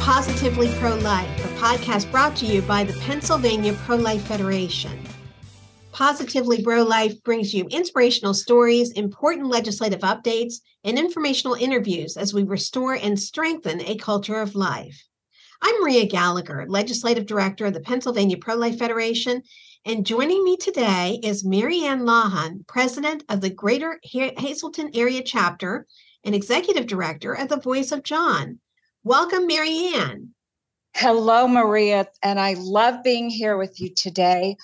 Positively Pro Life, a podcast brought to you by the Pennsylvania Pro Life Federation. Positively Pro Life brings you inspirational stories, important legislative updates, and informational interviews as we restore and strengthen a culture of life. I'm Maria Gallagher, Legislative Director of the Pennsylvania Pro Life Federation, and joining me today is Marianne Lawhon, President of the Greater Hazleton Area Chapter and Executive Director of the Voice of John. Welcome, Marianne. Hello, Maria, and I love being here with you today.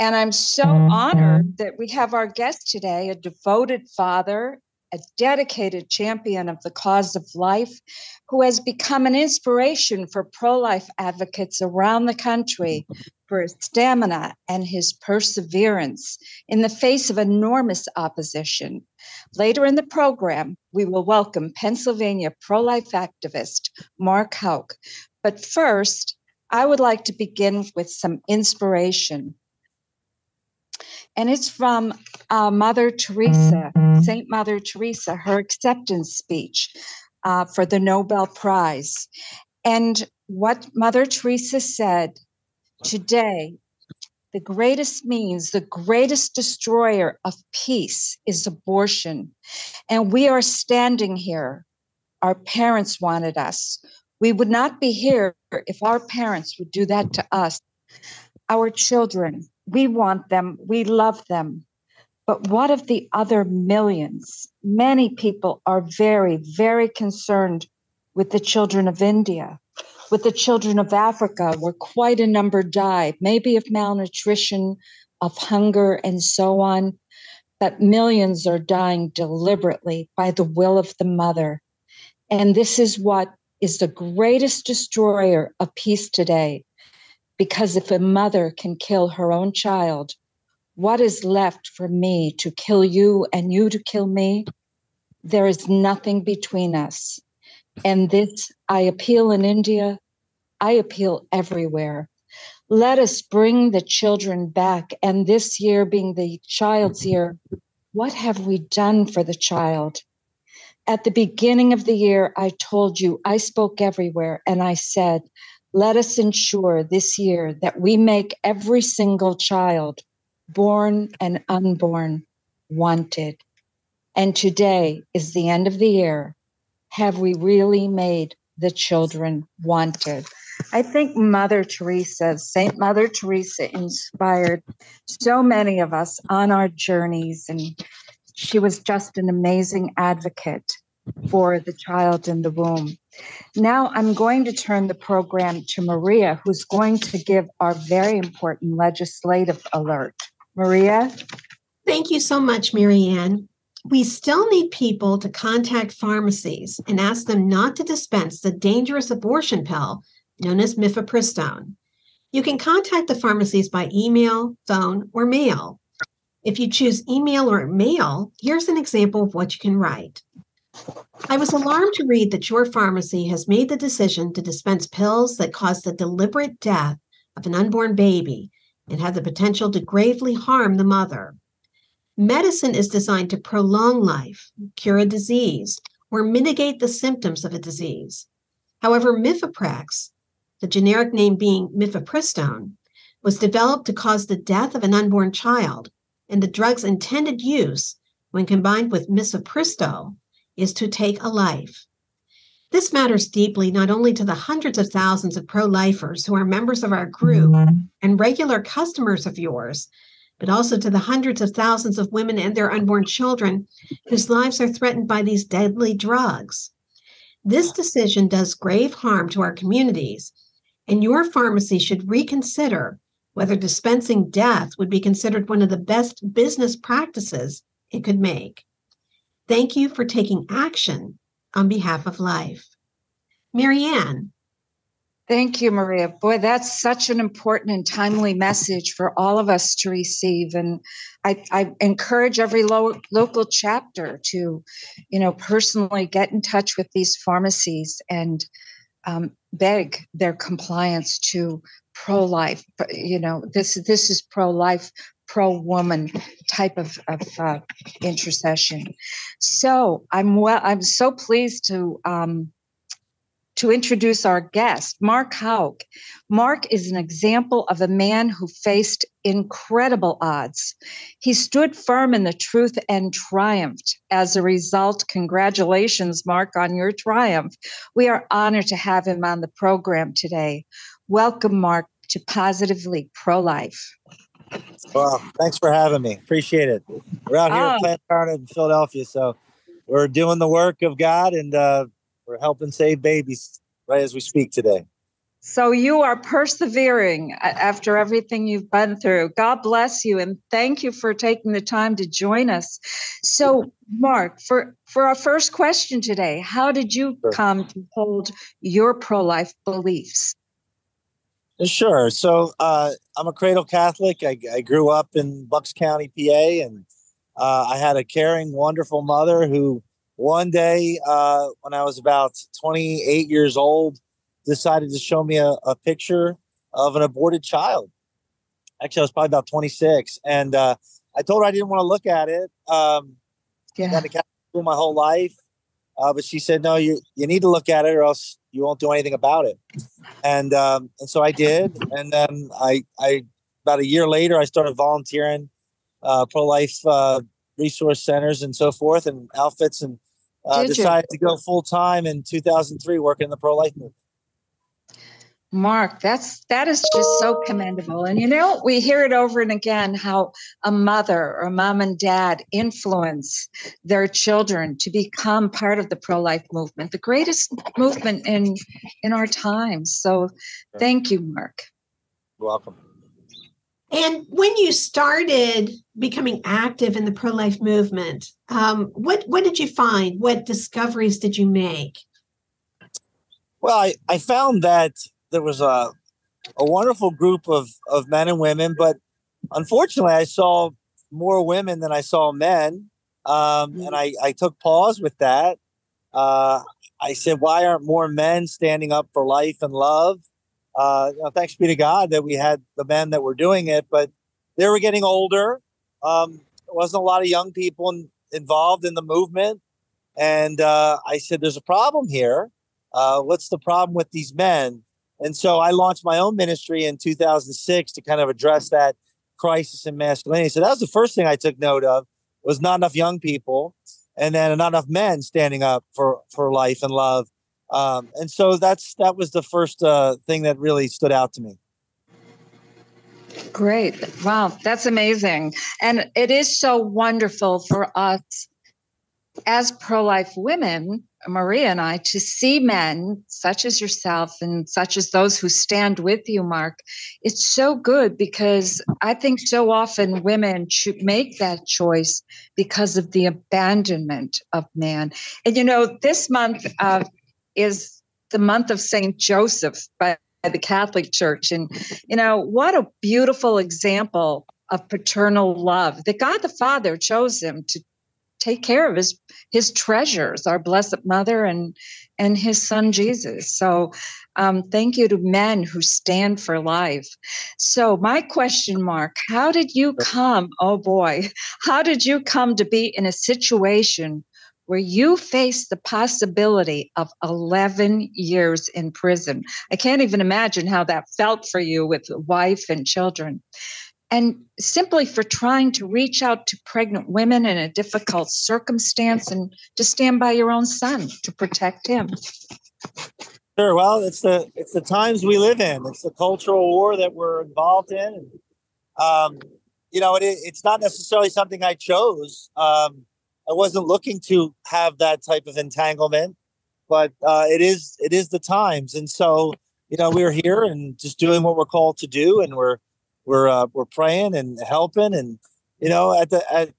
And I'm so mm-hmm. honored that we have our guest today, a devoted father, a dedicated champion of the cause of life, who has become an inspiration for pro life advocates around the country for his stamina and his perseverance in the face of enormous opposition. Later in the program, we will welcome Pennsylvania pro life activist Mark Houck. But first, I would like to begin with some inspiration. And it's from uh, Mother Teresa, St. Mother Teresa, her acceptance speech uh, for the Nobel Prize. And what Mother Teresa said today the greatest means, the greatest destroyer of peace is abortion. And we are standing here. Our parents wanted us. We would not be here if our parents would do that to us. Our children, we want them, we love them. But what of the other millions? Many people are very, very concerned with the children of India with the children of Africa, where quite a number died, maybe of malnutrition, of hunger, and so on. But millions are dying deliberately by the will of the mother. And this is what is the greatest destroyer of peace today. Because if a mother can kill her own child, what is left for me to kill you and you to kill me? There is nothing between us. And this, I appeal in India, I appeal everywhere. Let us bring the children back. And this year being the child's year, what have we done for the child? At the beginning of the year, I told you, I spoke everywhere, and I said, let us ensure this year that we make every single child, born and unborn, wanted. And today is the end of the year have we really made the children wanted? I think Mother Teresa, Saint Mother Teresa, inspired so many of us on our journeys, and she was just an amazing advocate for the child in the womb. Now I'm going to turn the program to Maria, who's going to give our very important legislative alert. Maria? Thank you so much, Marianne we still need people to contact pharmacies and ask them not to dispense the dangerous abortion pill known as mifepristone. You can contact the pharmacies by email, phone, or mail. If you choose email or mail, here's an example of what you can write. I was alarmed to read that your pharmacy has made the decision to dispense pills that cause the deliberate death of an unborn baby and have the potential to gravely harm the mother. Medicine is designed to prolong life, cure a disease, or mitigate the symptoms of a disease. However, Mifeprex, the generic name being mifepristone, was developed to cause the death of an unborn child, and the drug's intended use, when combined with misoprostol, is to take a life. This matters deeply not only to the hundreds of thousands of pro lifers who are members of our group mm-hmm. and regular customers of yours, but also to the hundreds of thousands of women and their unborn children whose lives are threatened by these deadly drugs. This decision does grave harm to our communities, and your pharmacy should reconsider whether dispensing death would be considered one of the best business practices it could make. Thank you for taking action on behalf of life. Marianne, Thank you, Maria. Boy, that's such an important and timely message for all of us to receive. And I, I encourage every lo- local chapter to, you know, personally get in touch with these pharmacies and um, beg their compliance to pro-life. You know, this this is pro-life, pro-woman type of, of uh, intercession. So I'm well. I'm so pleased to. Um, to introduce our guest, Mark Houck. Mark is an example of a man who faced incredible odds. He stood firm in the truth and triumphed. As a result, congratulations, Mark, on your triumph. We are honored to have him on the program today. Welcome, Mark, to Positively Pro Life. Well, thanks for having me. Appreciate it. We're out here oh. at Planned Parenthood in Philadelphia, so we're doing the work of God and uh, we're helping save babies right as we speak today. So you are persevering after everything you've been through. God bless you and thank you for taking the time to join us. So Mark, for for our first question today, how did you sure. come to hold your pro-life beliefs? Sure. So uh, I'm a cradle Catholic. I, I, grew up in Bucks County, PA, and uh, I had a caring, wonderful mother who one day uh, when I was about 28 years old, decided to show me a, a, picture of an aborted child. Actually, I was probably about 26, and uh, I told her I didn't want to look at it. Um, yeah. To school my whole life, uh, but she said, "No, you you need to look at it, or else you won't do anything about it." And um, and so I did, and then I I about a year later I started volunteering uh, pro life uh, resource centers and so forth and outfits and uh, decided to go full time in 2003 working in the pro life movement. Mark, that's that is just so commendable. And you know, we hear it over and again how a mother or mom and dad influence their children to become part of the pro-life movement, the greatest movement in in our times. So thank you, Mark. You're welcome. And when you started becoming active in the pro life movement, um, what what did you find? What discoveries did you make? Well, I, I found that there was a a wonderful group of of men and women, but unfortunately, I saw more women than I saw men, um, and I I took pause with that. Uh, I said, why aren't more men standing up for life and love? Uh, you know, thanks be to God that we had the men that were doing it, but they were getting older. Um, there wasn't a lot of young people in, involved in the movement. And uh, I said, there's a problem here. Uh, what's the problem with these men? And so I launched my own ministry in 2006 to kind of address that crisis in masculinity. So that was the first thing I took note of was not enough young people and then not enough men standing up for, for life and love um, and so that's that was the first uh, thing that really stood out to me. Great. Wow, that's amazing. And it is so wonderful for us as pro life women, Maria and I, to see men such as yourself and such as those who stand with you, Mark. It's so good because I think so often women should make that choice because of the abandonment of man. And you know, this month, uh, is the month of St. Joseph by the Catholic Church. And, you know, what a beautiful example of paternal love that God the Father chose him to take care of his his treasures, our Blessed Mother and and his son Jesus. So um, thank you to men who stand for life. So my question mark, how did you come, oh boy, how did you come to be in a situation where you face the possibility of 11 years in prison. I can't even imagine how that felt for you with wife and children. And simply for trying to reach out to pregnant women in a difficult circumstance and to stand by your own son to protect him. Sure. Well, it's the it's the times we live in. It's the cultural war that we're involved in. Um, you know, it, it's not necessarily something I chose. Um, I wasn't looking to have that type of entanglement, but uh, it is it is the times, and so you know we're here and just doing what we're called to do, and we're we're uh, we're praying and helping, and you know at the at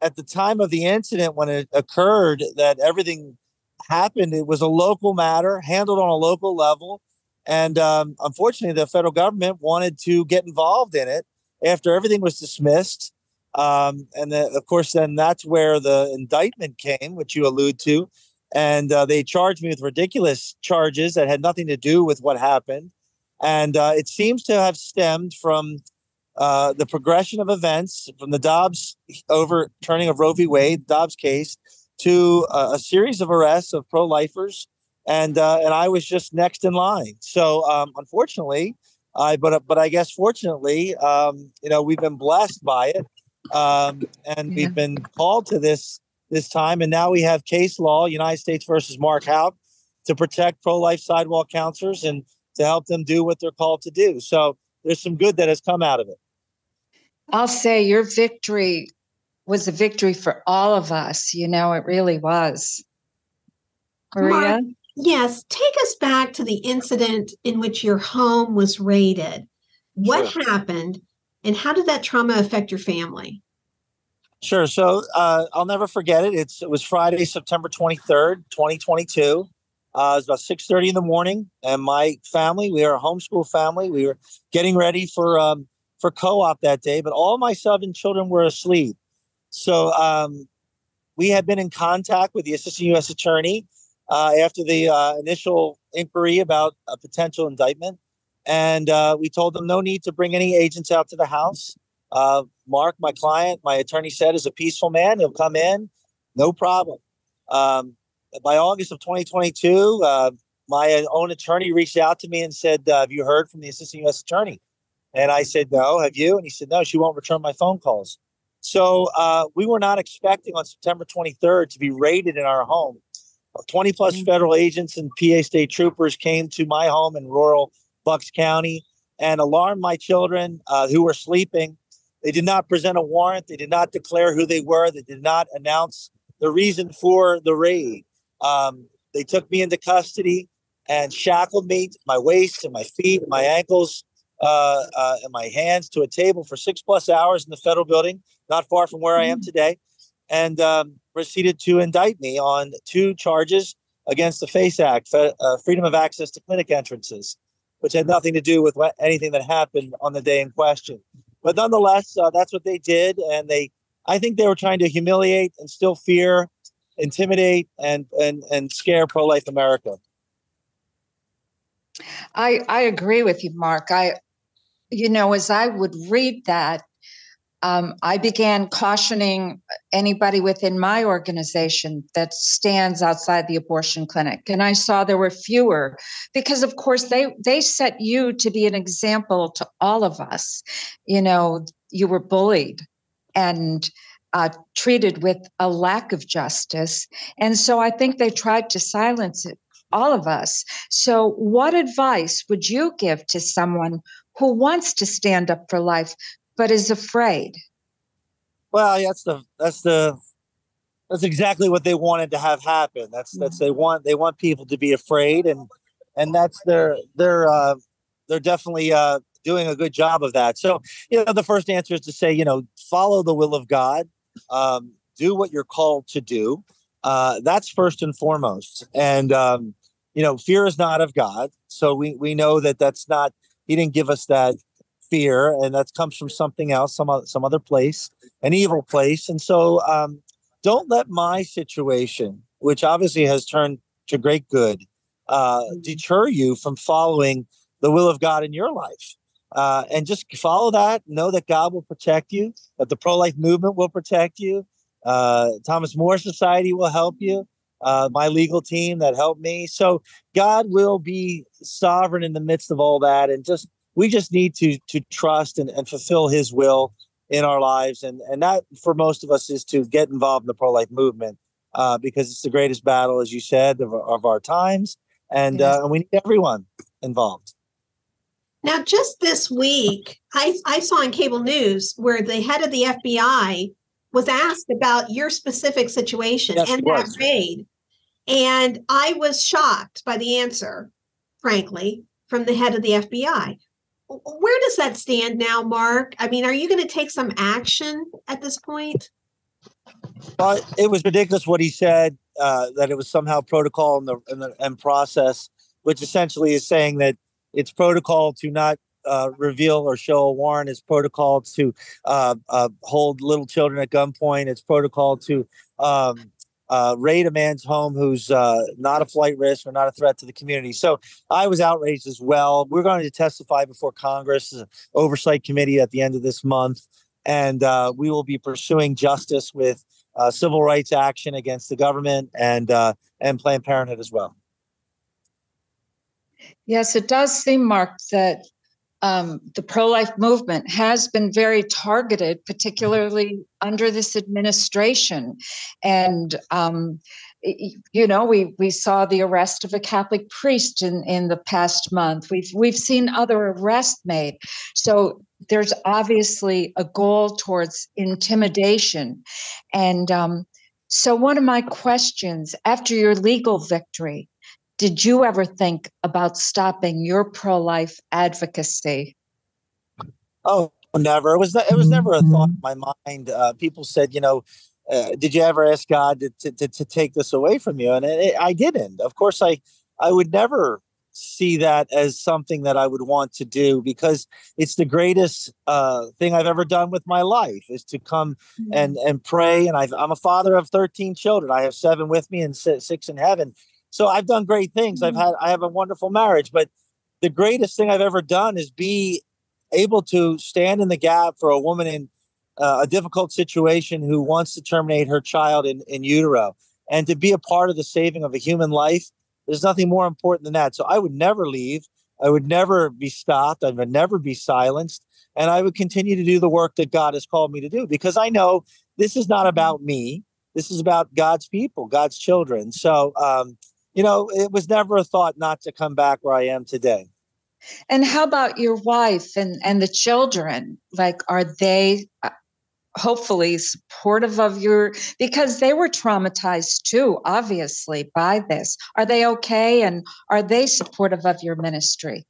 at the time of the incident when it occurred that everything happened, it was a local matter handled on a local level, and um, unfortunately, the federal government wanted to get involved in it after everything was dismissed um, and then, of course, then that's where the indictment came, which you allude to. And uh, they charged me with ridiculous charges that had nothing to do with what happened. And uh, it seems to have stemmed from uh, the progression of events from the Dobbs overturning of Roe v. Wade, Dobbs case, to a series of arrests of pro lifers and uh, and I was just next in line. So um, unfortunately, I but but I guess fortunately, um, you know, we've been blessed by it, um, and yeah. we've been called to this this time, and now we have case law, United States versus Mark Houck, to protect pro life sidewalk counselors and to help them do what they're called to do. So there's some good that has come out of it. I'll say your victory was a victory for all of us. You know, it really was. Maria? Mark, yes, take us back to the incident in which your home was raided. What sure. happened and how did that trauma affect your family? Sure. So uh, I'll never forget it. It's, it was Friday, September 23rd, 2022. Uh, it was about 6.30 in the morning and my family, we are a homeschool family. We were getting ready for um, for co-op that day, but all my seven children were asleep. So um, we had been in contact with the assistant U.S. attorney uh, after the uh, initial inquiry about a potential indictment, and uh, we told them no need to bring any agents out to the house. Uh, Mark, my client, my attorney said is a peaceful man. He'll come in, no problem. Um, by August of 2022, uh, my own attorney reached out to me and said, uh, "Have you heard from the assistant U.S. attorney?" And I said, No, have you? And he said, No, she won't return my phone calls. So uh, we were not expecting on September 23rd to be raided in our home. 20 plus mm-hmm. federal agents and PA state troopers came to my home in rural Bucks County and alarmed my children uh, who were sleeping. They did not present a warrant. They did not declare who they were. They did not announce the reason for the raid. Um, they took me into custody and shackled me to my waist and my feet and my ankles uh, uh, in my hands to a table for six plus hours in the federal building, not far from where I am mm. today, and um, proceeded to indict me on two charges against the FACE Act, uh, freedom of access to clinic entrances, which had nothing to do with what, anything that happened on the day in question. But nonetheless, uh, that's what they did, and they, I think, they were trying to humiliate, and instill fear, intimidate, and and and scare pro-life America. I I agree with you, Mark. I you know, as I would read that, um, I began cautioning anybody within my organization that stands outside the abortion clinic, and I saw there were fewer because, of course, they they set you to be an example to all of us. You know, you were bullied and uh, treated with a lack of justice, and so I think they tried to silence it all of us. So, what advice would you give to someone who wants to stand up for life but is afraid. Well, that's the that's the that's exactly what they wanted to have happen. That's that's they want they want people to be afraid and and that's their they're uh they're definitely uh doing a good job of that. So, you know, the first answer is to say, you know, follow the will of God. Um, do what you're called to do. Uh, that's first and foremost. And um, you know, fear is not of God. So we we know that that's not he didn't give us that fear, and that comes from something else, some some other place, an evil place. And so, um, don't let my situation, which obviously has turned to great good, uh, mm-hmm. deter you from following the will of God in your life. Uh, and just follow that. Know that God will protect you. That the pro-life movement will protect you. Uh, Thomas More Society will help you uh, my legal team that helped me. So God will be sovereign in the midst of all that, and just we just need to to trust and, and fulfill His will in our lives, and and that for most of us is to get involved in the pro life movement uh, because it's the greatest battle, as you said, of, of our times, and yes. uh, and we need everyone involved. Now, just this week, I, I saw on cable news where the head of the FBI was asked about your specific situation yes, and that raid. And I was shocked by the answer, frankly, from the head of the FBI. Where does that stand now, Mark? I mean, are you going to take some action at this point? Well, it was ridiculous what he said uh, that it was somehow protocol in the, in the and process, which essentially is saying that it's protocol to not uh, reveal or show a warrant. It's protocol to uh, uh, hold little children at gunpoint. It's protocol to um, uh, raid a man's home who's uh, not a flight risk or not a threat to the community. So I was outraged as well. We're going to testify before Congress, oversight committee at the end of this month, and uh, we will be pursuing justice with uh, civil rights action against the government and uh, and Planned Parenthood as well. Yes, it does seem, Mark, that um, the pro life movement has been very targeted, particularly under this administration. And, um, you know, we, we saw the arrest of a Catholic priest in, in the past month. We've, we've seen other arrests made. So there's obviously a goal towards intimidation. And um, so, one of my questions after your legal victory, did you ever think about stopping your pro-life advocacy? Oh, never. It was it was never a thought in my mind. Uh, people said, you know, uh, did you ever ask God to, to, to take this away from you? And it, I didn't. Of course, I I would never see that as something that I would want to do because it's the greatest uh, thing I've ever done with my life is to come mm-hmm. and and pray. And i am a father of 13 children. I have seven with me and six in heaven. So I've done great things. Mm-hmm. I've had I have a wonderful marriage, but the greatest thing I've ever done is be able to stand in the gap for a woman in uh, a difficult situation who wants to terminate her child in, in utero and to be a part of the saving of a human life. There's nothing more important than that. So I would never leave. I would never be stopped. I would never be silenced. And I would continue to do the work that God has called me to do because I know this is not about me. This is about God's people, God's children. So, um, you know, it was never a thought not to come back where I am today. And how about your wife and and the children? Like, are they uh, hopefully supportive of your because they were traumatized too, obviously, by this. Are they okay? And are they supportive of your ministry?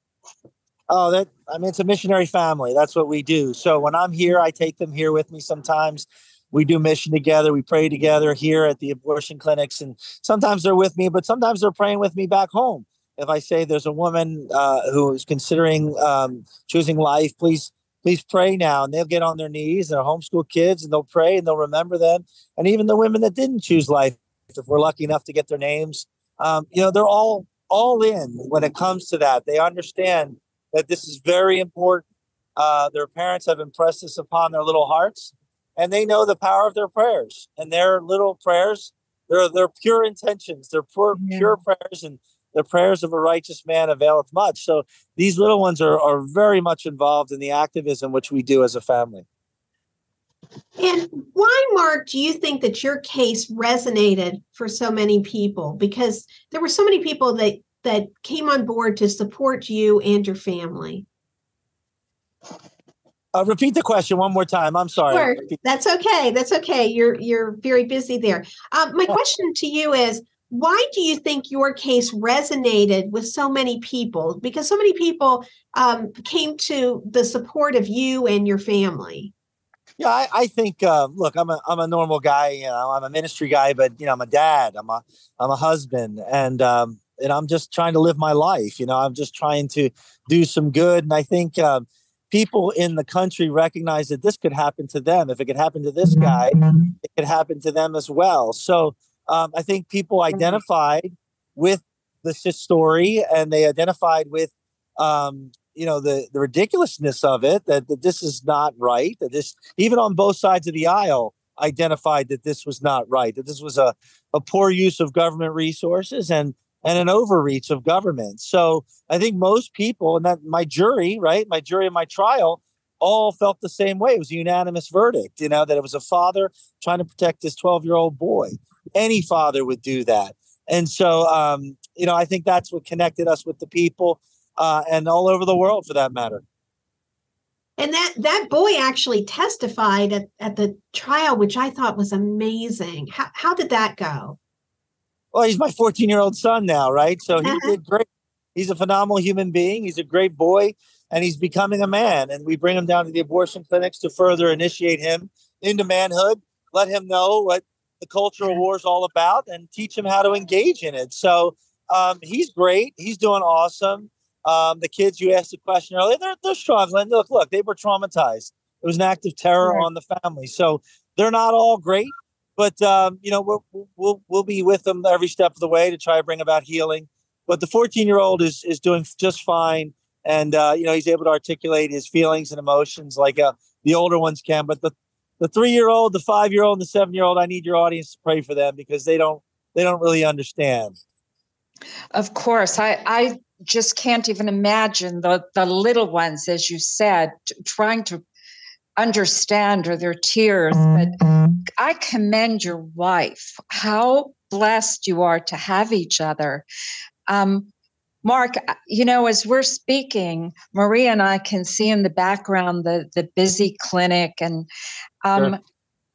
Oh, that I mean, it's a missionary family. That's what we do. So when I'm here, I take them here with me sometimes we do mission together. We pray together here at the abortion clinics, and sometimes they're with me, but sometimes they're praying with me back home. If I say there's a woman uh, who is considering um, choosing life, please please pray now, and they'll get on their knees. They're homeschool kids, and they'll pray and they'll remember them. And even the women that didn't choose life, if we're lucky enough to get their names, um, you know, they're all all in when it comes to that. They understand that this is very important. Uh, their parents have impressed this upon their little hearts and they know the power of their prayers and their little prayers. They're they're pure intentions. They're pure yeah. pure prayers, and the prayers of a righteous man availeth much. So these little ones are are very much involved in the activism which we do as a family. And why, Mark, do you think that your case resonated for so many people? Because there were so many people that that came on board to support you and your family. Uh, repeat the question one more time. I'm sorry. Sure. That's okay. That's okay. You're you're very busy there. Um, my question to you is why do you think your case resonated with so many people? Because so many people um, came to the support of you and your family. Yeah, I, I think. Uh, look, I'm a I'm a normal guy. You know, I'm a ministry guy, but you know, I'm a dad. I'm a I'm a husband, and um, and I'm just trying to live my life. You know, I'm just trying to do some good, and I think. Um, people in the country recognize that this could happen to them. If it could happen to this guy, it could happen to them as well. So um, I think people identified with this story and they identified with, um, you know, the, the ridiculousness of it, that, that this is not right, that this, even on both sides of the aisle, identified that this was not right, that this was a, a poor use of government resources and and an overreach of government. So I think most people, and that my jury, right, my jury in my trial, all felt the same way. It was a unanimous verdict, you know, that it was a father trying to protect his 12 year old boy. Any father would do that. And so, um, you know, I think that's what connected us with the people uh, and all over the world for that matter. And that that boy actually testified at, at the trial, which I thought was amazing. How, how did that go? Well, he's my 14 year old son now, right? So he uh-huh. did great. He's a phenomenal human being. He's a great boy, and he's becoming a man. And we bring him down to the abortion clinics to further initiate him into manhood, let him know what the cultural war is all about, and teach him how to engage in it. So um, he's great. He's doing awesome. Um, the kids you asked the question earlier, they're, they're struggling. Look, look, they were traumatized. It was an act of terror right. on the family. So they're not all great but um, you know we'll, we'll we'll be with them every step of the way to try to bring about healing. But the 14 year old is is doing just fine, and uh, you know he's able to articulate his feelings and emotions like uh, the older ones can. But the the three year old, the five year old, and the seven year old, I need your audience to pray for them because they don't they don't really understand. Of course, I I just can't even imagine the the little ones, as you said, t- trying to understand or their tears. But I commend your wife. How blessed you are to have each other. Um, Mark, uh, you know, as we're speaking, Maria and I can see in the background the the busy clinic, and um,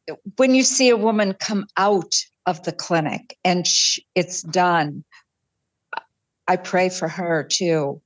sure. when you see a woman come out of the clinic and sh- it's done, I pray for her too.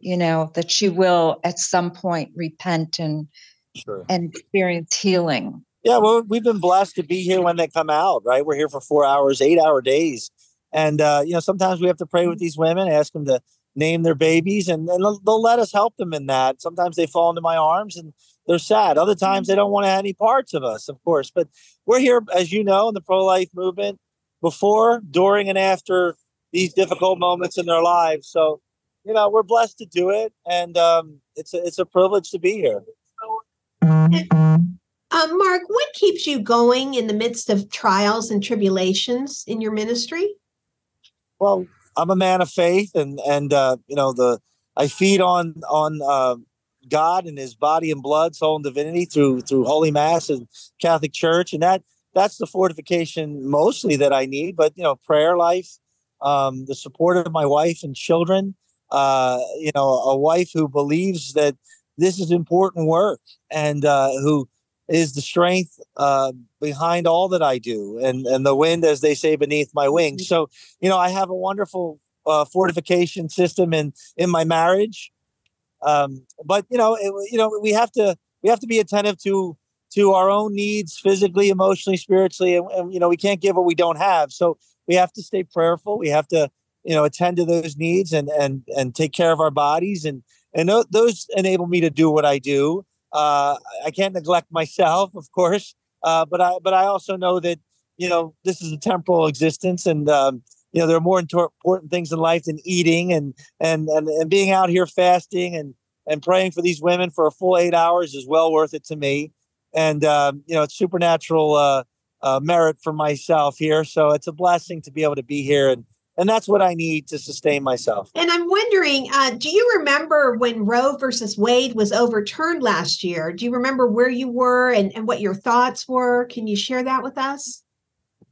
You know that she will at some point repent and sure. and experience healing. Yeah, well, we've been blessed to be here when they come out. Right, we're here for four hours, eight hour days and uh, you know, sometimes we have to pray with these women, ask them to name their babies, and, and they'll, they'll let us help them in that. Sometimes they fall into my arms and they're sad. Other times they don't want to have any parts of us, of course. But we're here, as you know, in the pro life movement before, during, and after these difficult moments in their lives. So, you know, we're blessed to do it, and um, it's a, it's a privilege to be here. Uh, Mark, what keeps you going in the midst of trials and tribulations in your ministry? Well, I'm a man of faith, and and uh, you know the I feed on on uh, God and His body and blood, soul and divinity through through Holy Mass and Catholic Church, and that that's the fortification mostly that I need. But you know, prayer life, um, the support of my wife and children, uh, you know, a wife who believes that this is important work and uh, who is the strength uh, behind all that I do, and and the wind, as they say, beneath my wings. Mm-hmm. So you know, I have a wonderful uh, fortification system in in my marriage. Um, but you know, it, you know, we have to we have to be attentive to to our own needs, physically, emotionally, spiritually, and, and you know, we can't give what we don't have. So we have to stay prayerful. We have to you know attend to those needs and and and take care of our bodies and and those enable me to do what I do. Uh, I can't neglect myself, of course, uh, but I but I also know that you know this is a temporal existence, and um, you know there are more important things in life than eating and and and, and being out here fasting and and praying for these women for a full eight hours is well worth it to me. And um, you know it's supernatural uh, uh, merit for myself here, so it's a blessing to be able to be here and and that's what I need to sustain myself. And I'm wondering, uh, do you remember when Roe versus Wade was overturned last year? Do you remember where you were and, and what your thoughts were? Can you share that with us?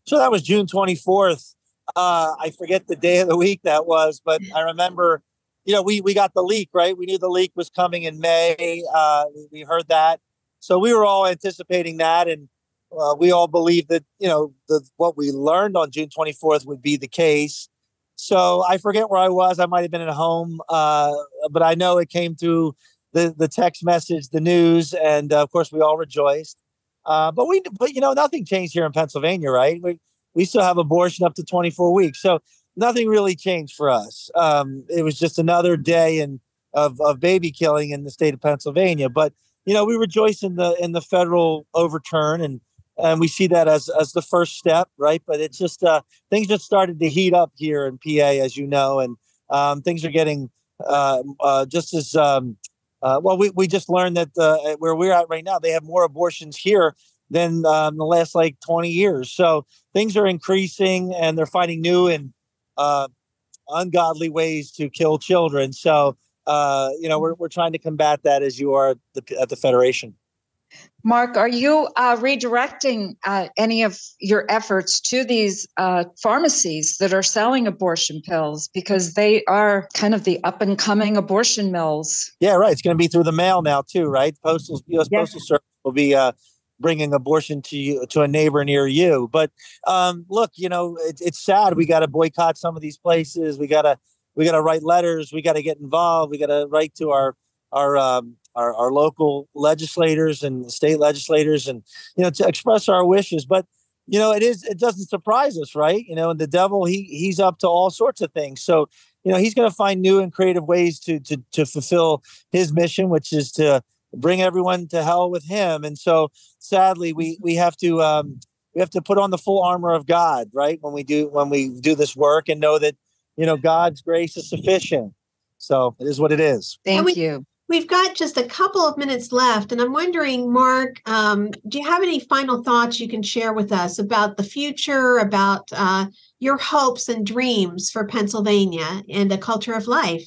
So that was June 24th. Uh, I forget the day of the week that was, but I remember, you know, we we got the leak, right? We knew the leak was coming in May. Uh, we heard that, so we were all anticipating that, and uh, we all believed that you know the what we learned on June 24th would be the case. So I forget where I was. I might have been at home, uh, but I know it came through the the text message, the news, and uh, of course we all rejoiced. Uh, but we, but you know, nothing changed here in Pennsylvania, right? We we still have abortion up to 24 weeks, so nothing really changed for us. Um, it was just another day in of of baby killing in the state of Pennsylvania. But you know, we rejoice in the in the federal overturn and and we see that as as the first step, right? But it's just uh, things just started to heat up here in PA, as you know, and um, things are getting uh, uh, just as um, uh, well. We we just learned that uh, where we're at right now, they have more abortions here than um, the last like twenty years. So things are increasing, and they're finding new and uh, ungodly ways to kill children. So you know, we're we're trying to combat that as you are at the, at the federation. Mark, are you uh, redirecting uh, any of your efforts to these uh, pharmacies that are selling abortion pills because they are kind of the up and coming abortion mills? Yeah, right. It's going to be through the mail now too, right? Postal U.S. Postal Service will be uh, bringing abortion to you to a neighbor near you. But um, look, you know, it, it's sad. We got to boycott some of these places. We got to we got to write letters. We got to get involved. We got to write to our our um, our, our local legislators and state legislators and you know to express our wishes. But you know it is it doesn't surprise us right? You know and the devil he he's up to all sorts of things. So you know he's going to find new and creative ways to to to fulfill his mission which is to bring everyone to hell with him. And so sadly we we have to um we have to put on the full armor of god right? When we do when we do this work and know that you know god's grace is sufficient. So it is what it is. Thank we, you We've got just a couple of minutes left, and I'm wondering, Mark, um, do you have any final thoughts you can share with us about the future, about uh, your hopes and dreams for Pennsylvania and a culture of life?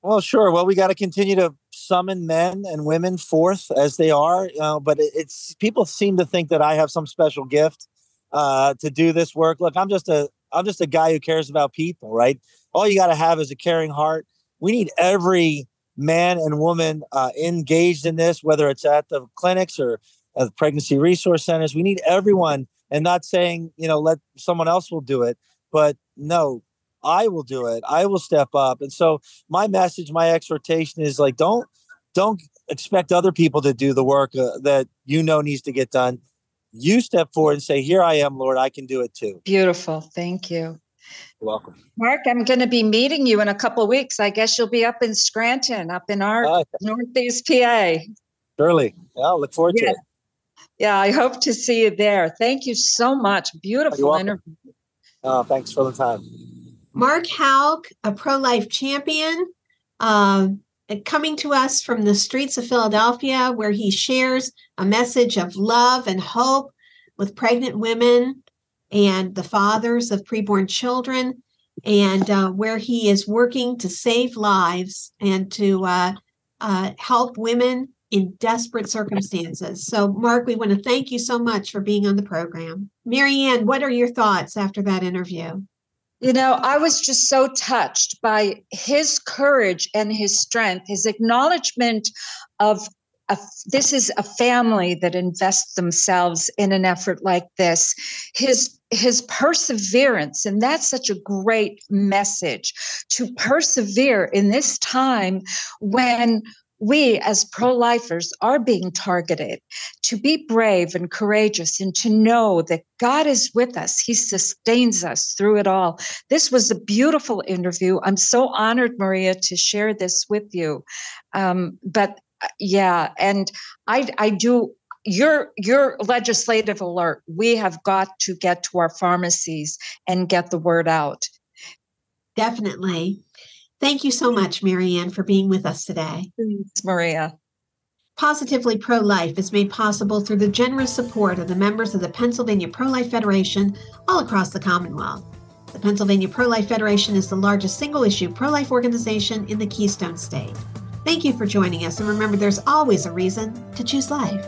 Well, sure. Well, we got to continue to summon men and women forth as they are. But it's people seem to think that I have some special gift uh, to do this work. Look, I'm just a I'm just a guy who cares about people, right? All you got to have is a caring heart. We need every man and woman uh, engaged in this, whether it's at the clinics or at the pregnancy resource centers. We need everyone, and not saying you know let someone else will do it, but no, I will do it. I will step up. And so my message, my exhortation is like don't don't expect other people to do the work uh, that you know needs to get done. You step forward and say, "Here I am, Lord. I can do it too." Beautiful. Thank you. You're welcome. Mark, I'm going to be meeting you in a couple weeks. I guess you'll be up in Scranton, up in our uh, Northeast PA. Surely. Yeah, look forward yeah. to it. Yeah, I hope to see you there. Thank you so much. Beautiful interview. Oh, thanks for the time. Mark Houck, a pro life champion, uh, coming to us from the streets of Philadelphia, where he shares a message of love and hope with pregnant women and the fathers of preborn children, and uh, where he is working to save lives and to uh, uh help women in desperate circumstances. So, Mark, we want to thank you so much for being on the program. Marianne, what are your thoughts after that interview? You know, I was just so touched by his courage and his strength, his acknowledgement of a, this is a family that invests themselves in an effort like this. His his perseverance, and that's such a great message to persevere in this time when we as pro lifers are being targeted to be brave and courageous and to know that God is with us. He sustains us through it all. This was a beautiful interview. I'm so honored, Maria, to share this with you. Um, but Uh, yeah, and I, I do your your legislative alert we have got to get to our pharmacies and get the word out definitely Thank you so much, Marianne, for being with us today. Thanks, Maria. Positively Pro Life is made possible through the generous support of the members of the Pennsylvania Pro Life Federation all across the Commonwealth. The Pennsylvania Pro Life Federation is the largest single issue pro life organization in the Keystone State. Thank you for joining us, and remember there's always a reason to choose life.